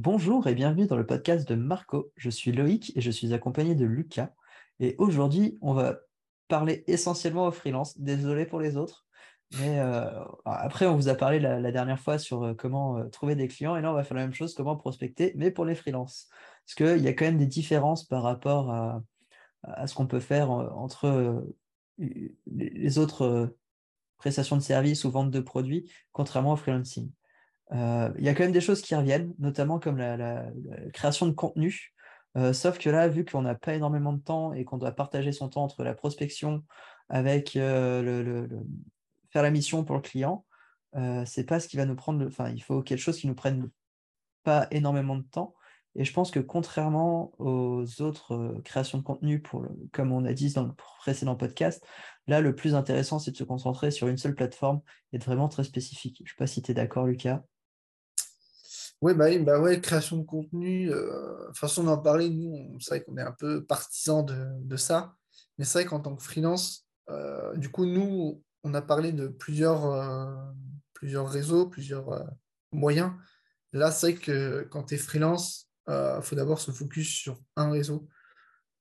Bonjour et bienvenue dans le podcast de Marco. Je suis Loïc et je suis accompagné de Lucas. Et aujourd'hui, on va parler essentiellement aux freelance. Désolé pour les autres. Mais euh, après, on vous a parlé la, dernière fois sur euh, comment euh, trouver des clients. Et là, on va faire la même chose, comment prospecter, mais pour les freelances. Parce qu'il y a quand même des différences par rapport à, ce qu'on peut faire entre les autres prestations de services ou ventes de produits, contrairement au freelancing. Euh, il y a quand même des choses qui reviennent, notamment comme la, création de contenu. Euh, sauf que là, vu qu'on n'a pas énormément de temps et qu'on doit partager son temps entre la prospection avec euh, faire la mission pour le client, c'est pas ce qui va nous prendre. Enfin, il faut quelque chose qui nous prenne pas énormément de temps. Et je pense que contrairement aux autres créations de contenu, comme on a dit dans le précédent podcast, là, le plus intéressant, c'est de se concentrer sur une seule plateforme et de vraiment très spécifique. Je ne sais pas si tu es d'accord, Lucas. Oui, bah, bah ouais, création de contenu. Euh, façon d'en parler, nous, c'est vrai qu'on est un peu partisans de, ça. Mais c'est vrai qu'en tant que freelance, euh, du coup, nous, on a parlé de plusieurs, euh, plusieurs réseaux, plusieurs moyens. Là, c'est vrai que quand tu es freelance, il faut d'abord se focus sur un réseau.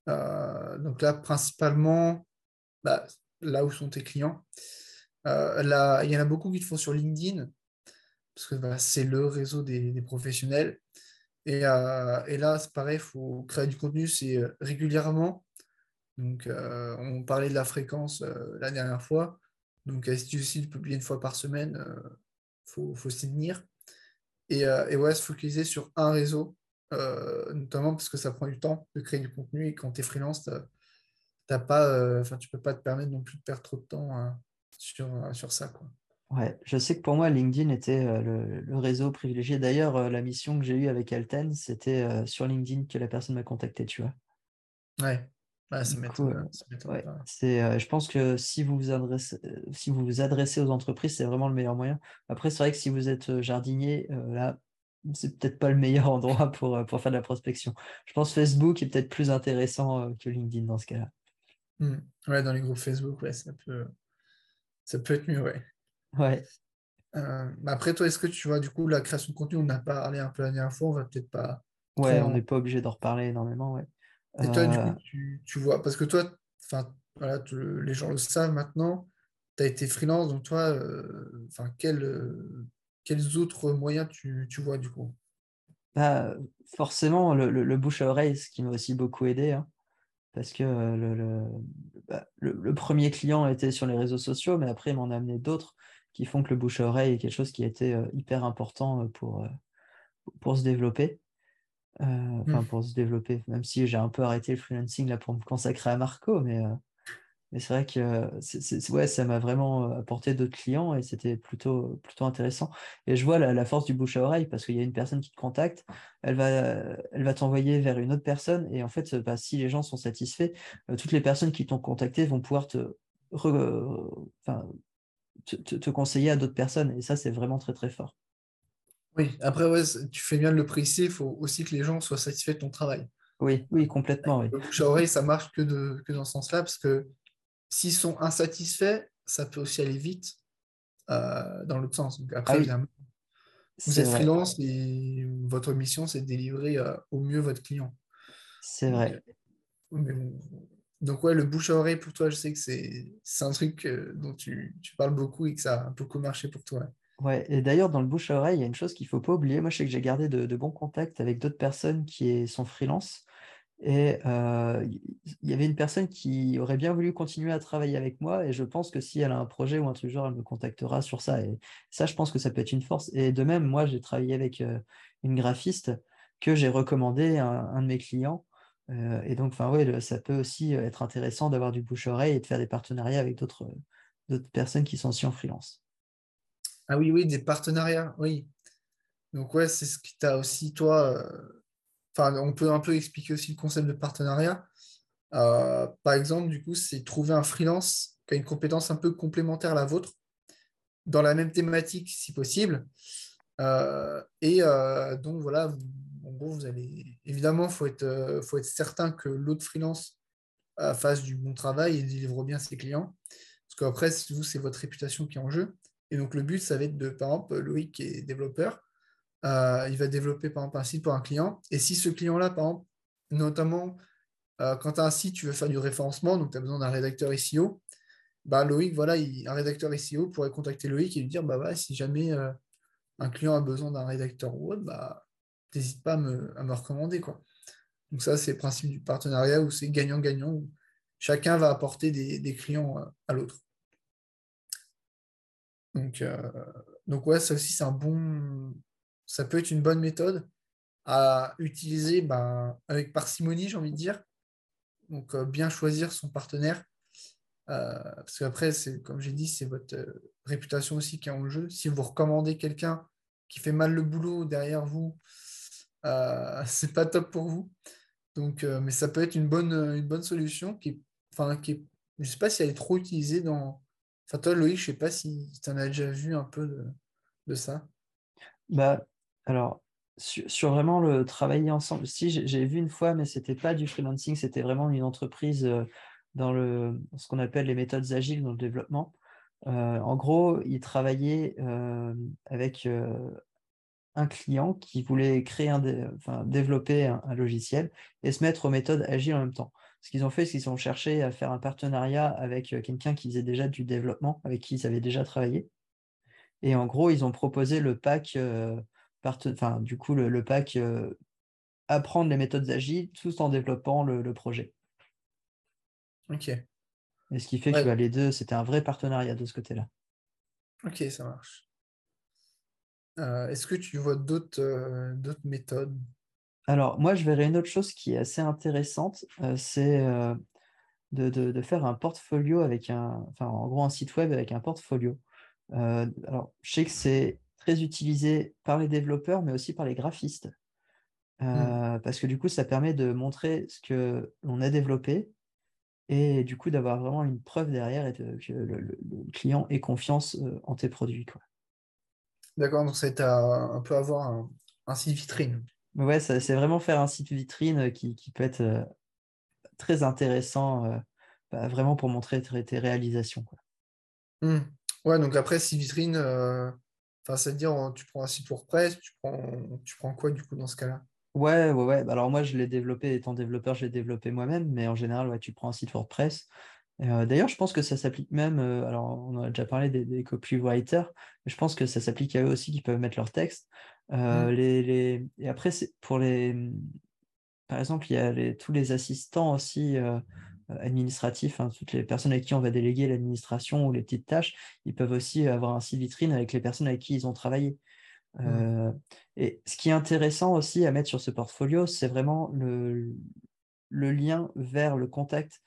donc là, principalement, bah, là où sont tes clients. là, il y en a beaucoup qui le font sur LinkedIn parce que c'est le réseau des, professionnels. Euh, et, là, c'est pareil, il faut créer du contenu, c'est euh, régulièrement. Donc, euh, on parlait de la fréquence la dernière fois. Donc, si tu décides de publier une fois par semaine, il faut, s'y tenir. Et, ouais, se focaliser sur un réseau, notamment parce que ça prend du temps de créer du contenu. Et quand tu es freelance, tu ne peux pas te permettre non plus de perdre trop de temps sur, sur ça. Ouais, je sais que pour moi, LinkedIn était euh, le, réseau privilégié. D'ailleurs, euh, la mission que j'ai eue avec Alten, c'était euh, sur LinkedIn que la personne m'a contacté, tu vois. Ouais, ça m'étonne. je pense que si vous vous adressez, si vous vous adressez aux entreprises, c'est vraiment le meilleur moyen. Après, c'est vrai que si vous êtes jardinier, là, c'est peut-être pas le meilleur endroit pour, pour faire de la prospection. Je pense Facebook est peut-être plus intéressant que LinkedIn dans ce cas-là. Mmh. Ouais, dans les groupes Facebook, ouais, ça peut, ça peut être mieux, ouais. Ouais. Euh, après, toi, est-ce que tu vois, du coup, la création de contenu, on a parlé un peu la dernière fois, on va peut-être pas. Ouais, on n'est pas obligé d'en reparler énormément, ouais. Et toi, du coup, euh, tu, vois, parce que toi, enfin, voilà, les gens le savent maintenant, tu as été freelance, donc toi, euh, enfin, quels autres moyens tu, vois, du coup? Bah, Forcément, le, bouche à oreille, ce qui m'a aussi beaucoup aidé. Hein, parce que bah, le, le, premier client était sur les réseaux sociaux, mais après, il m'en a amené d'autres qui font que le bouche à oreille est quelque chose qui a été euh, hyper important euh, pour, euh, pour se développer. Enfin, mmh. pour se développer, même si j'ai un peu arrêté le freelancing là pour me consacrer à Marco, mais, mais c'est vrai que ouais, ça m'a vraiment apporté d'autres clients et c'était plutôt, plutôt intéressant. Et je vois la, force du bouche à oreille parce qu'il y a une personne qui te contacte, elle va, elle va t'envoyer vers une autre personne et en fait, bah, si les gens sont satisfaits, toutes les personnes qui t'ont contacté vont pouvoir te, enfin, te, conseiller à d'autres personnes. Et ça, c'est vraiment très, très fort. Oui, après, ouais, tu fais bien de le préciser. Il faut aussi que les gens soient satisfaits de ton travail. Oui, oui, complètement. Oui. Le ça marche que, de, que dans ce sens-là, parce que s'ils sont insatisfaits, ça peut aussi aller vite euh, dans l'autre sens. Donc après, ah vous êtes freelance et votre mission, c'est de délivrer euh, au mieux votre client. C'est vrai. Donc ouais, le bouche à oreille pour toi, je sais que c'est un truc euh, dont tu, parles beaucoup et que ça a beaucoup marché pour toi. Ouais, et d'ailleurs, dans le bouche à oreille, il y a une chose qu'il ne faut pas oublier. Moi, je sais que j'ai gardé de, bons contacts avec d'autres personnes qui sont freelance. Et euh, il y avait une personne qui aurait bien voulu continuer à travailler avec moi. Et je pense que si elle a un projet ou un truc genre, elle me contactera sur ça. Et ça, je pense que ça peut être une force. Et de même, moi, j'ai travaillé avec euh, une graphiste que j'ai recommandé à un de mes clients euh, et donc, enfin, ouais, ça peut aussi euh, être intéressant d'avoir du bouche-oreille et de faire des partenariats avec d'autres personnes qui sont aussi en freelance. Ah oui, oui, des partenariats, oui. Donc, ouais, c'est ce qui t'a aussi, toi. Euh, on peut un peu expliquer aussi le concept de partenariat. par exemple, du coup, c'est trouver un freelance qui a une compétence un peu complémentaire à la vôtre, dans la même thématique si possible. et donc, voilà, Évidemment, il faut être, euh, faut être certain que l'autre freelance euh, fasse du bon travail et délivre bien ses clients. Parce qu'après, vous, c'est votre réputation qui est en jeu. Et donc, le but, ça va être de, par exemple, Loïc qui est développeur. euh, il va développer par exemple un site pour un client. Et si ce client-là, par exemple, notamment quand tu as un site, tu veux faire du référencement, donc tu as besoin d'un rédacteur SEO, bah, Loïc, voilà, un rédacteur SEO pourrait contacter Loïc et lui dire bah, si jamais un client a besoin d'un rédacteur web, n'hésite pas à me, recommander. Quoi. Donc ça, c'est le principe du partenariat où c'est gagnant-gagnant, où chacun va apporter des, clients à l'autre. Donc, donc ouais, ça aussi, c'est un bon, ça peut être une bonne méthode à utiliser bah, avec parcimonie, j'ai envie de dire. Donc, euh, bien choisir son partenaire. Euh, parce qu'après, comme j'ai dit, c'est votre euh, réputation aussi qui est en jeu. Si vous recommandez quelqu'un qui fait mal le boulot derrière vous, c'est pas top pour vous. Donc, mais ça peut être une bonne, une bonne solution qui enfin, qui je sais pas si elle est trop utilisée dans. Enfin, toi, Loïc, je sais pas si tu en as déjà vu un peu de, ça. Bah, alors, sur, vraiment le travailler ensemble, si j'ai vu une fois, mais c'était pas du freelancing, c'était vraiment une entreprise euh, dans le, ce qu'on appelle les méthodes agiles dans le développement. Euh, en gros, ils travaillaient euh, avec un client qui voulait créer un enfin, développer un, logiciel et se mettre aux méthodes agiles en même temps. Ce qu'ils ont fait, c'est qu'ils ont cherché à faire un partenariat avec quelqu'un qui faisait déjà du développement, avec qui ils avaient déjà travaillé. Et en gros, ils ont proposé le pack, euh, enfin, du coup, le, pack euh, apprendre les méthodes agiles tout en développant le, projet. Ok. Et ce qui fait que bah, les deux, c'était un vrai partenariat de ce côté-là. Ok, ça marche. Euh, est-ce que tu vois d'autres méthodes? Alors, moi, je verrais une autre chose qui est assez intéressante, c'est de, de, faire un portfolio avec un, enfin, en gros, un site web avec un portfolio. Euh, alors, je sais que c'est très utilisé par les développeurs, mais aussi par les graphistes. Euh, hmm. Parce que du coup, ça permet de montrer ce que l'on a développé et du coup d'avoir vraiment une preuve derrière et que le, client ait confiance euh, en tes produits. D'accord, donc c'est un peu avoir un, site vitrine. Ouais, c'est vraiment faire un site vitrine qui, peut être très intéressant, bah, vraiment pour montrer tes, réalisations. Quoi. Hmm. Ouais, donc après, si vitrine, euh, enfin, c'est-à-dire, tu prends un site WordPress, tu prends, tu prends quoi du coup dans ce cas-là? Ouais, ouais, ouais. Alors moi, je l'ai développé, étant développeur, je l'ai développé moi-même, mais en général, ouais, tu prends un site WordPress. Euh, d'ailleurs, je pense que ça s'applique même, euh, alors on a déjà parlé des, copywriters, mais je pense que ça s'applique à eux aussi qui peuvent mettre leur texte. Mm. les, Et après, pour les. Par exemple, il y a tous les assistants aussi euh, administratifs, hein, toutes les personnes avec qui on va déléguer l'administration ou les petites tâches, ils peuvent aussi avoir un site vitrine avec les personnes avec qui ils ont travaillé. Euh, et ce qui est intéressant aussi à mettre sur ce portfolio, c'est vraiment le, le, lien vers le contact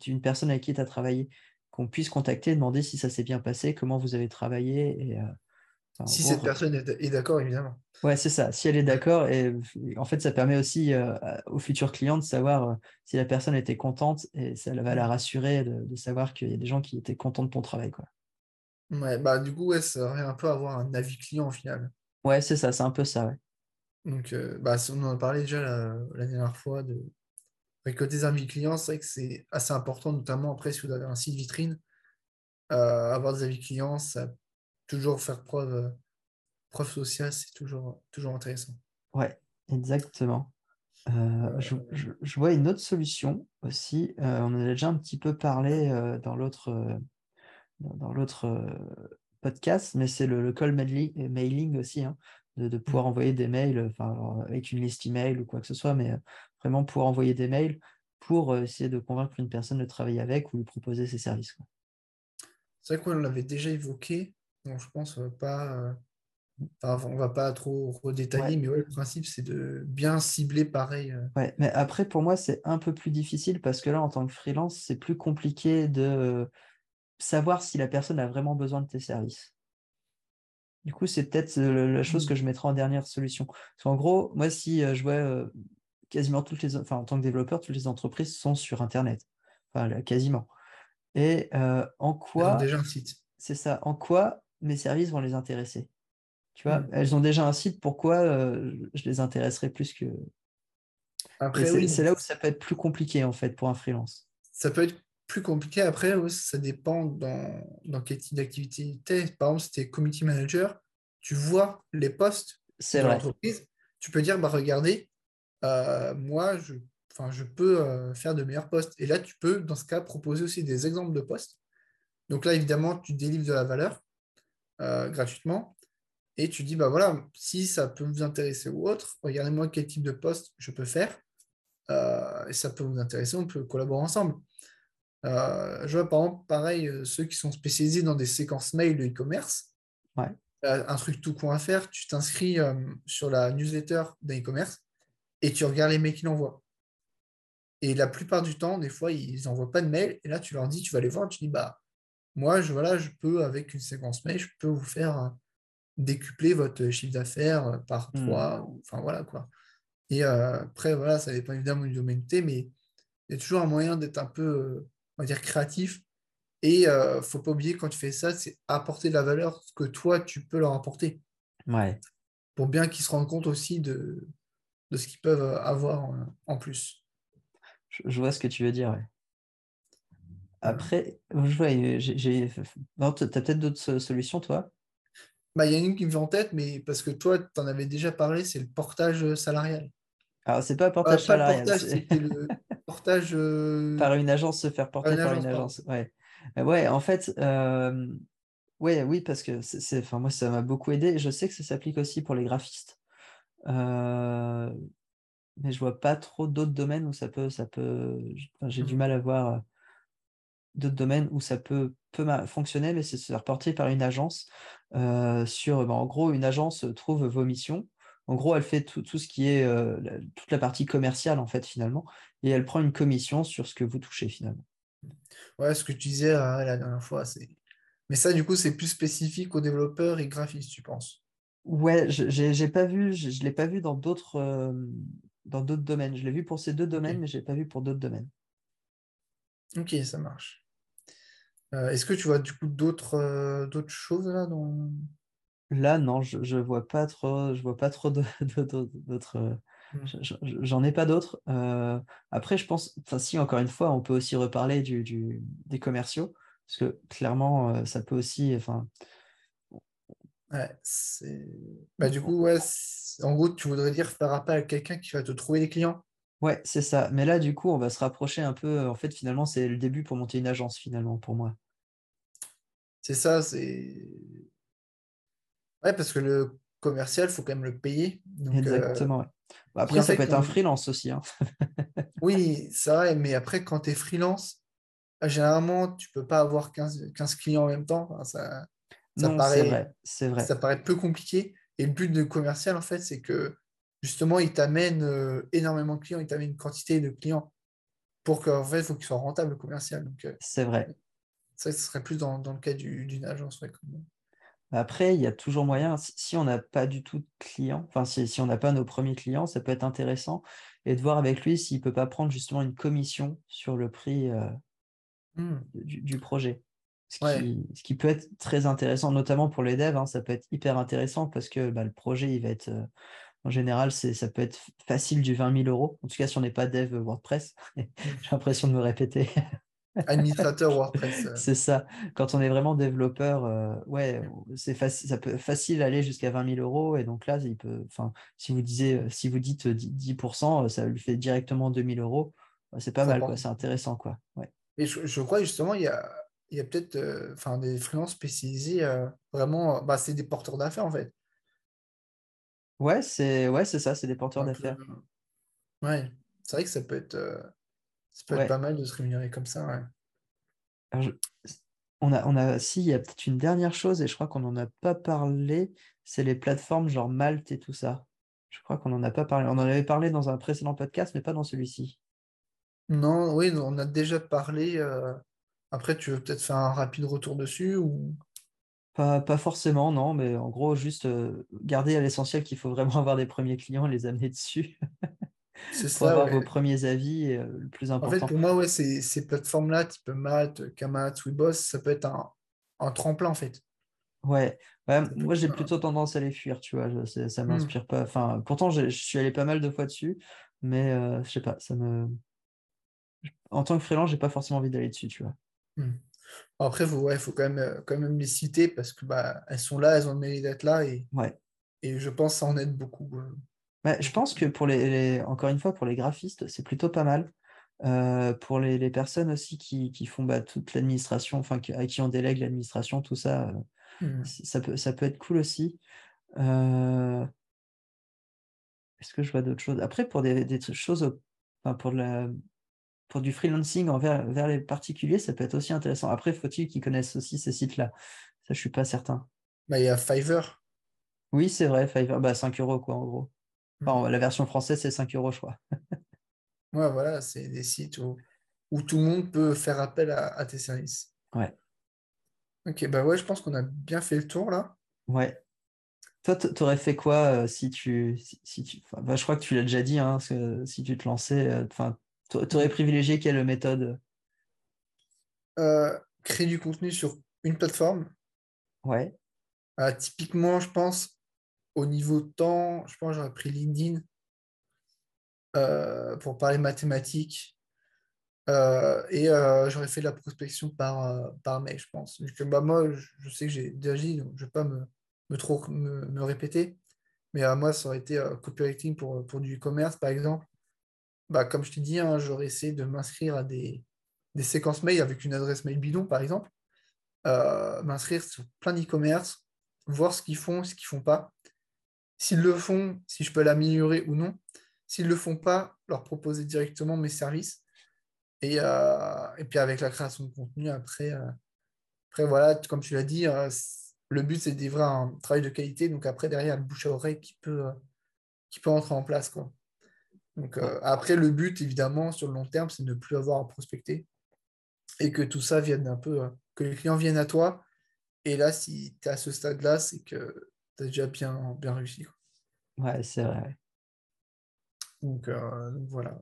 d'une personne avec qui tu as travaillé, qu'on puisse contacter, demander si ça s'est bien passé, comment vous avez travaillé. Et, euh, si cette personne est d'accord, évidemment. Ouais, c'est ça. Si elle est d'accord, et en fait, ça permet aussi euh, aux futurs clients de savoir euh, si la personne était contente et ça va la rassurer de, savoir qu'il y a des gens qui étaient contents de ton travail. Quoi. Ouais, bah du coup, ouais, ça aurait un peu avoir un avis client au final. Ouais, c'est ça, c'est un peu ça, ouais. Donc, euh, bah, on en a parlé déjà la, dernière fois de récolter des avis clients, c'est vrai que c'est assez important, notamment après si vous avez un site vitrine, avoir des avis clients, ça toujours faire preuve prof social, c'est toujours, toujours intéressant. Ouais, exactement. Euh, je, vois une autre solution aussi. Euh, on en a déjà un petit peu parlé euh, dans l'autre dans l'autre podcast, mais c'est le, call mailing, aussi, hein, de, pouvoir mm. envoyer des mails avec une liste email ou quoi que ce soit, mais vraiment pouvoir envoyer des mails pour essayer de convaincre une personne de travailler avec ou lui proposer ses services. C'est vrai qu'on l'avait déjà évoqué, donc je pense pas on ne va pas trop redétailler, mais le principe, c'est de bien cibler pareil. Euh. Ouais, mais après, pour moi, c'est un peu plus difficile parce que là, en tant que freelance, c'est plus compliqué de savoir si la personne a vraiment besoin de tes services. Du coup, c'est peut-être euh, la chose mmh. que je mettrai en dernière solution. Parce qu'en gros, moi, si euh, je vois quasiment toutes les, enfin, en tant que développeur, toutes les entreprises sont sur Internet. Enfin, quasiment. Et en quoi. déjà un site. C'est ça. En quoi mes services vont les intéresser? Tu vois, mm. elles ont déjà un site, pourquoi euh, je les intéresserais plus que? Après, c'est là où ça peut être plus compliqué en fait pour un freelance. Ça peut être plus compliqué après, ça dépend dans, dans quel type d'activité tu es. Par exemple, si tu es community manager, tu vois les posts C'est de l'entreprise, tu peux dire, bah, regardez, euh, moi, je, peux euh, faire de meilleurs postes. Et là, tu peux, dans ce cas, proposer aussi des exemples de postes. Donc là, évidemment, tu délivres de la valeur euh, gratuitement. Et tu dis, bah voilà, si ça peut vous intéresser ou autre, regardez-moi quel type de poste je peux faire. Et ça peut vous intéresser, on peut collaborer ensemble. Euh, je vois par exemple, pareil, euh, ceux qui sont spécialisés dans des séquences mail de e-commerce. Ouais. Un truc tout con à faire, tu t'inscris sur la newsletter d'un e-commerce et tu regardes les mails qu'il envoie. Et la plupart du temps, des fois, ils n'envoient pas de mail. Et là, tu leur dis, tu vas les voir, tu dis, bah, moi, je, voilà, je peux, avec une séquence mail, je peux vous faire euh, décupler votre chiffre d'affaires euh, par Hmm. 3. Enfin, voilà quoi. Et euh, après, voilà, ça dépend évidemment du domaine t'es, mais il y a toujours un moyen d'être un peu, on va dire, créatif. Et il ne faut pas oublier, quand tu fais ça, c'est apporter de la valeur que toi, tu peux leur apporter. Ouais. Pour bien qu'ils se rendent compte aussi de, de ce qu'ils peuvent avoir en, en plus. Je, je vois ce que tu veux dire. ouais. Après, je vois, euh, j'ai, non, t'as peut-être d'autres so- solutions, toi? Bah, il y en a une qui me vient en tête, mais parce que toi, tu en avais déjà parlé, c'est le portage euh, salarial. Alors, c'est pas un portage pas le salarial, portage, c'est c'était le portage euh, par une agence se faire porter une par agence, une pardon. agence. Ouais. Euh, Ouais, en fait, euh, ouais, oui, parce que c'est, enfin, moi, ça m'a beaucoup aidé. Je sais que ça s'applique aussi pour les graphistes. Euh, mais je vois pas trop d'autres domaines où ça peut, ça peut, enfin, j'ai du Mhm. mal à voir d'autres domaines où ça peut, fonctionner, mais c'est se faire porter par une agence sur, bah, en gros, une agence trouve vos missions. En gros, elle fait tout, tout ce qui est euh, la- toute la partie commerciale, en fait, finalement, et elle prend une commission sur ce que vous touchez, finalement. Ouais, ce que tu disais euh, la dernière fois, c'est. Mais ça, du coup, c'est plus spécifique aux développeurs et graphistes, tu penses? Ouais, je j'ai j'ai pas vu, je, je l'ai pas vu dans d'autres euh, dans d'autres domaines. Je l'ai vu pour ces deux domaines, mais je l'ai pas vu pour d'autres domaines. Ok, ça marche. Euh, est-ce que tu vois du coup d'autres d'autres choses là dans... Là, non, je, je vois pas trop, je vois pas trop d'autres. euh, je- J'en ai pas d'autres. Euh, après, je pense, enfin, si, encore une fois, on peut aussi reparler du, du- des commerciaux, parce que clairement, euh, ça peut aussi, enfin, Ouais. Bah, du coup, ouais, en gros, tu voudrais dire faire appel à quelqu'un qui va te trouver les clients? ouais, c'est ça. Mais là, du coup, on va se rapprocher un peu. En fait, finalement, c'est le début pour monter une agence, finalement, pour moi. C'est ça, c'est... Ouais, parce que le commercial, il faut quand même le payer. Donc, euh, Exactement. ouais. Bah, Après, ça peut être un freelance aussi. hein. oui, c'est vrai, mais après, quand tu es freelance, euh, généralement, tu peux pas avoir 15, 15 clients en même temps. Enfin, ça, ça Non, paraît, vrai, ça paraît peu compliqué. Et le but de commercial, en fait, c'est que justement, il t'amène euh, énormément de clients, il t'amène une quantité de clients pour qu'en fait, il faut qu'il soit rentable, le commercial. Euh, C'est vrai. ça, ce serait plus dans, dans le cas du- d'une agence. ouais, comme- Après, il y a toujours moyen, si on n'a pas du tout de clients, enfin, si, si on n'a pas nos premiers clients, ça peut être intéressant et de voir avec lui s'il ne peut pas prendre justement une commission sur le prix euh, Hmm, du, du projet. Ce ouais, qui, ce qui peut être très intéressant, notamment pour les devs, hein, ça peut être hyper intéressant parce que bah, le projet, il va être, euh, en général, ça peut être facile du 20 000 euros. En tout cas, si on n'est pas dev WordPress, j'ai l'impression de me répéter. Administrateur WordPress. euh, C'est ça. Quand on est vraiment développeur, euh, ouais, c'est facile, ça peut facile aller jusqu'à 20 000 euros. Et donc là, il peut, enfin, si vous disiez, euh, si vous dites euh, 10 10%, euh, ça lui fait directement 2 000 euros. Bah, C'est pas ça mal, quoi. C'est intéressant, quoi. Ouais. Et je, je crois justement, il y a, il y a peut-être euh, enfin, des freelances spécialisés, euh, vraiment, bah, c'est des porteurs d'affaires en fait. Ouais, c'est, ouais, c'est ça. C'est des porteurs d'affaires. ouais, c'est vrai que ça peut être, ça peut être Ouais. pas mal de se rémunérer comme ça. ouais. Alors, je- On a, on a, si, il y a peut-être une dernière chose et je crois qu'on n'en a pas parlé. C'est les plateformes genre Malte et tout ça. Je crois qu'on n'en a pas parlé. On en avait parlé dans un précédent podcast, mais pas dans celui-ci. Non, oui, on a déjà parlé. euh, Après, tu veux peut-être faire un rapide retour dessus ou... Pas, pas forcément, non, mais en gros, juste euh, garder à l'essentiel qu'il faut vraiment avoir des premiers clients et les amener dessus C'est ça, avoir ouais. vos premiers avis, euh, le plus En fait, important. pour moi, ouais, ces, ces plateformes-là, type Malte, Kamat, Weboss, ça peut être un, un tremplin en fait. Ouais, ouais, moi j'ai plutôt tendance à les fuir, tu vois, je- ça Hmm. m'inspire pas. Enfin, pourtant, je suis allé pas mal de fois dessus, mais euh, je sais pas, ça me. En tant que freelance, j'ai pas forcément envie d'aller dessus, tu vois. Hmm. Après, il faut, ouais, faut quand même, euh, quand même les citer parce que bah, elles sont là, elles ont le mérite d'être là et Ouais, Et je pense que ça en aide beaucoup. Bah, je pense que pour les, encore une fois, pour les graphistes, c'est plutôt pas mal. Euh, pour les, personnes aussi qui, font bah, toute l'administration, enfin à qui on délègue l'administration, tout ça, euh, mmh. ça, peut, ça peut être cool aussi. Euh, est-ce que je vois d'autres choses? Après, pour des, choses, pour, la, pour du freelancing envers vers les particuliers, ça peut être aussi intéressant. Après, faut-il qu'ils connaissent aussi ces sites-là? Ça, je suis pas certain. Bah, il y a Fiverr. Oui, c'est vrai, Fiverr, bah, 5 euros, quoi, en gros. Mmh. la version française, c'est 5 euros, je crois. ouais, voilà, c'est des sites où, où, tout le monde peut faire appel à, tes services. Ouais. Ok, bah ouais, je pense qu'on a bien fait le tour là. Ouais. Toi, tu aurais fait quoi euh, si tu. Si, tu... Bah, je crois que tu l'as déjà dit, hein, si tu te lançais. Euh, enfin, tu aurais privilégié quelle méthode? Euh, Créer du contenu sur une plateforme. Ouais. typiquement, je pense, au niveau temps, je pense que j'aurais pris LinkedIn euh, pour parler mathématiques. Euh, et euh, j'aurais fait de la prospection par, par mail, je pense. Que, bah, moi, je, sais que j'ai déjà dit, donc je ne vais pas me, me trop me, répéter. Mais moi, ça aurait été copywriting pour, pour du e-commerce, par exemple. Bah, comme je t'ai dit, hein, j'aurais essayé de m'inscrire à des, des séquences mail avec une adresse mail bidon, par exemple. m'inscrire sur plein d'e-commerce, voir ce qu'ils font, ce qu'ils font pas. S'ils le font, si je peux l'améliorer ou non. S'ils ne le font pas, leur proposer directement mes services. Et, euh, et puis avec la création de contenu, après, euh, après voilà, comme tu l'as dit, euh, le but c'est de livrer un travail de qualité. Donc après, derrière, le bouche à oreille qui peut, qui peut entrer en place. Quoi. Donc après, le but, évidemment, sur le long terme, c'est de ne plus avoir à prospecter et que tout ça vienne un peu, que les clients viennent à toi. Et là, si tu es à ce stade-là, c'est que as déjà bien, bien réussi. Ouais, c'est vrai. Euh, donc, voilà.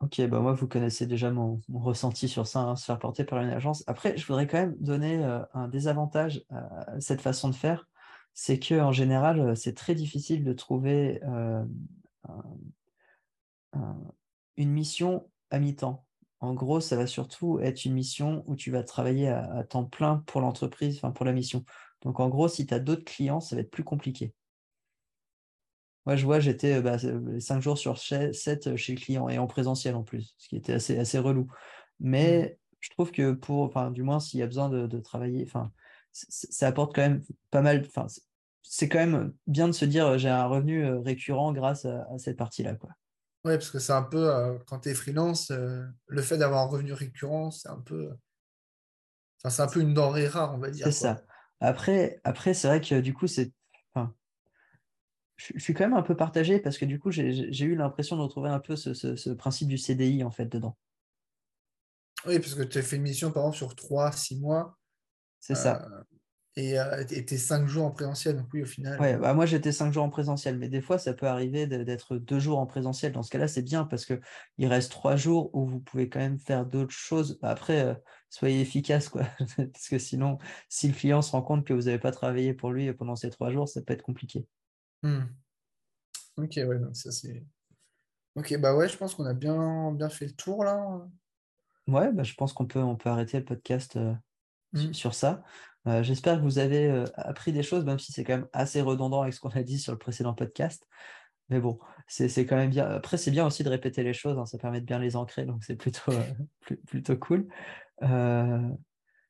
Ok, bah moi, vous connaissez déjà mon, ressenti sur ça, hein, se faire porter par une agence. Après, je voudrais quand même donner euh, un désavantage à cette façon de faire. C'est que en général, euh, c'est très difficile de trouver une mission à mi-temps. En gros, ça va surtout être une mission où tu vas travailler à, à temps plein pour l'entreprise, enfin pour la mission. Donc en gros, si tu as d'autres clients, ça va être plus compliqué. Moi, je vois, j'étais euh, bah, 5 euh, jours sur 7 euh, chez le client et en présentiel en plus, ce qui était assez, assez relou. Mais je trouve que pour, enfin, du moins, s'il y a besoin de, travailler, enfin, ça apporte quand même pas mal. Enfin, c'est quand même bien de se dire j'ai un revenu récurrent grâce à, cette partie-là. Quoi. Oui, parce que c'est un peu, quand tu es freelance, le fait d'avoir un revenu récurrent, c'est un peu. Enfin, c'est un peu une denrée rare, on va dire. C'est ça. Après, après c'est vrai que du coup, c'est je suis quand même un peu partagé parce que du coup, j'ai eu l'impression de retrouver un peu ce, principe du CDI en fait dedans. Oui, parce que tu as fait une mission par exemple sur 3-6 mois. C'est ça. Euh, et euh, tu étais 5 jours en présentiel, donc oui, au final. Ouais, bah moi j'étais 5 jours en présentiel, mais des fois ça peut arriver d'être 2 jours en présentiel. Dans ce cas-là, c'est bien parce qu'il reste 3 jours où vous pouvez quand même faire d'autres choses. Après, euh, soyez efficace, quoi. parce que sinon, si le client se rend compte que vous n'avez pas travaillé pour lui pendant ces 3 jours, ça peut être compliqué. Hmm. Ok, ouais, donc ça c'est. Ok, bah ouais, je pense qu'on a bien, bien fait le tour là. Ouais, bah, je pense qu'on peut, on peut arrêter le podcast euh, hmm. sur ça. Euh, j'espère que vous avez euh, appris des choses, même si c'est quand même assez redondant avec ce qu'on a dit sur le précédent podcast. Mais bon, c'est quand même bien. Après, c'est bien aussi de répéter les choses, hein, ça permet de bien les ancrer, donc c'est plutôt, plutôt cool.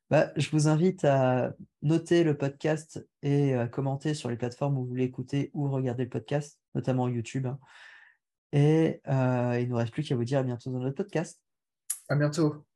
Bah, je vous invite à noter le podcast et à commenter sur les plateformes où vous l'écoutez ou regarder le podcast, notamment YouTube. Hein. Et euh, il ne nous reste plus qu'à vous dire à bientôt dans notre podcast. À bientôt.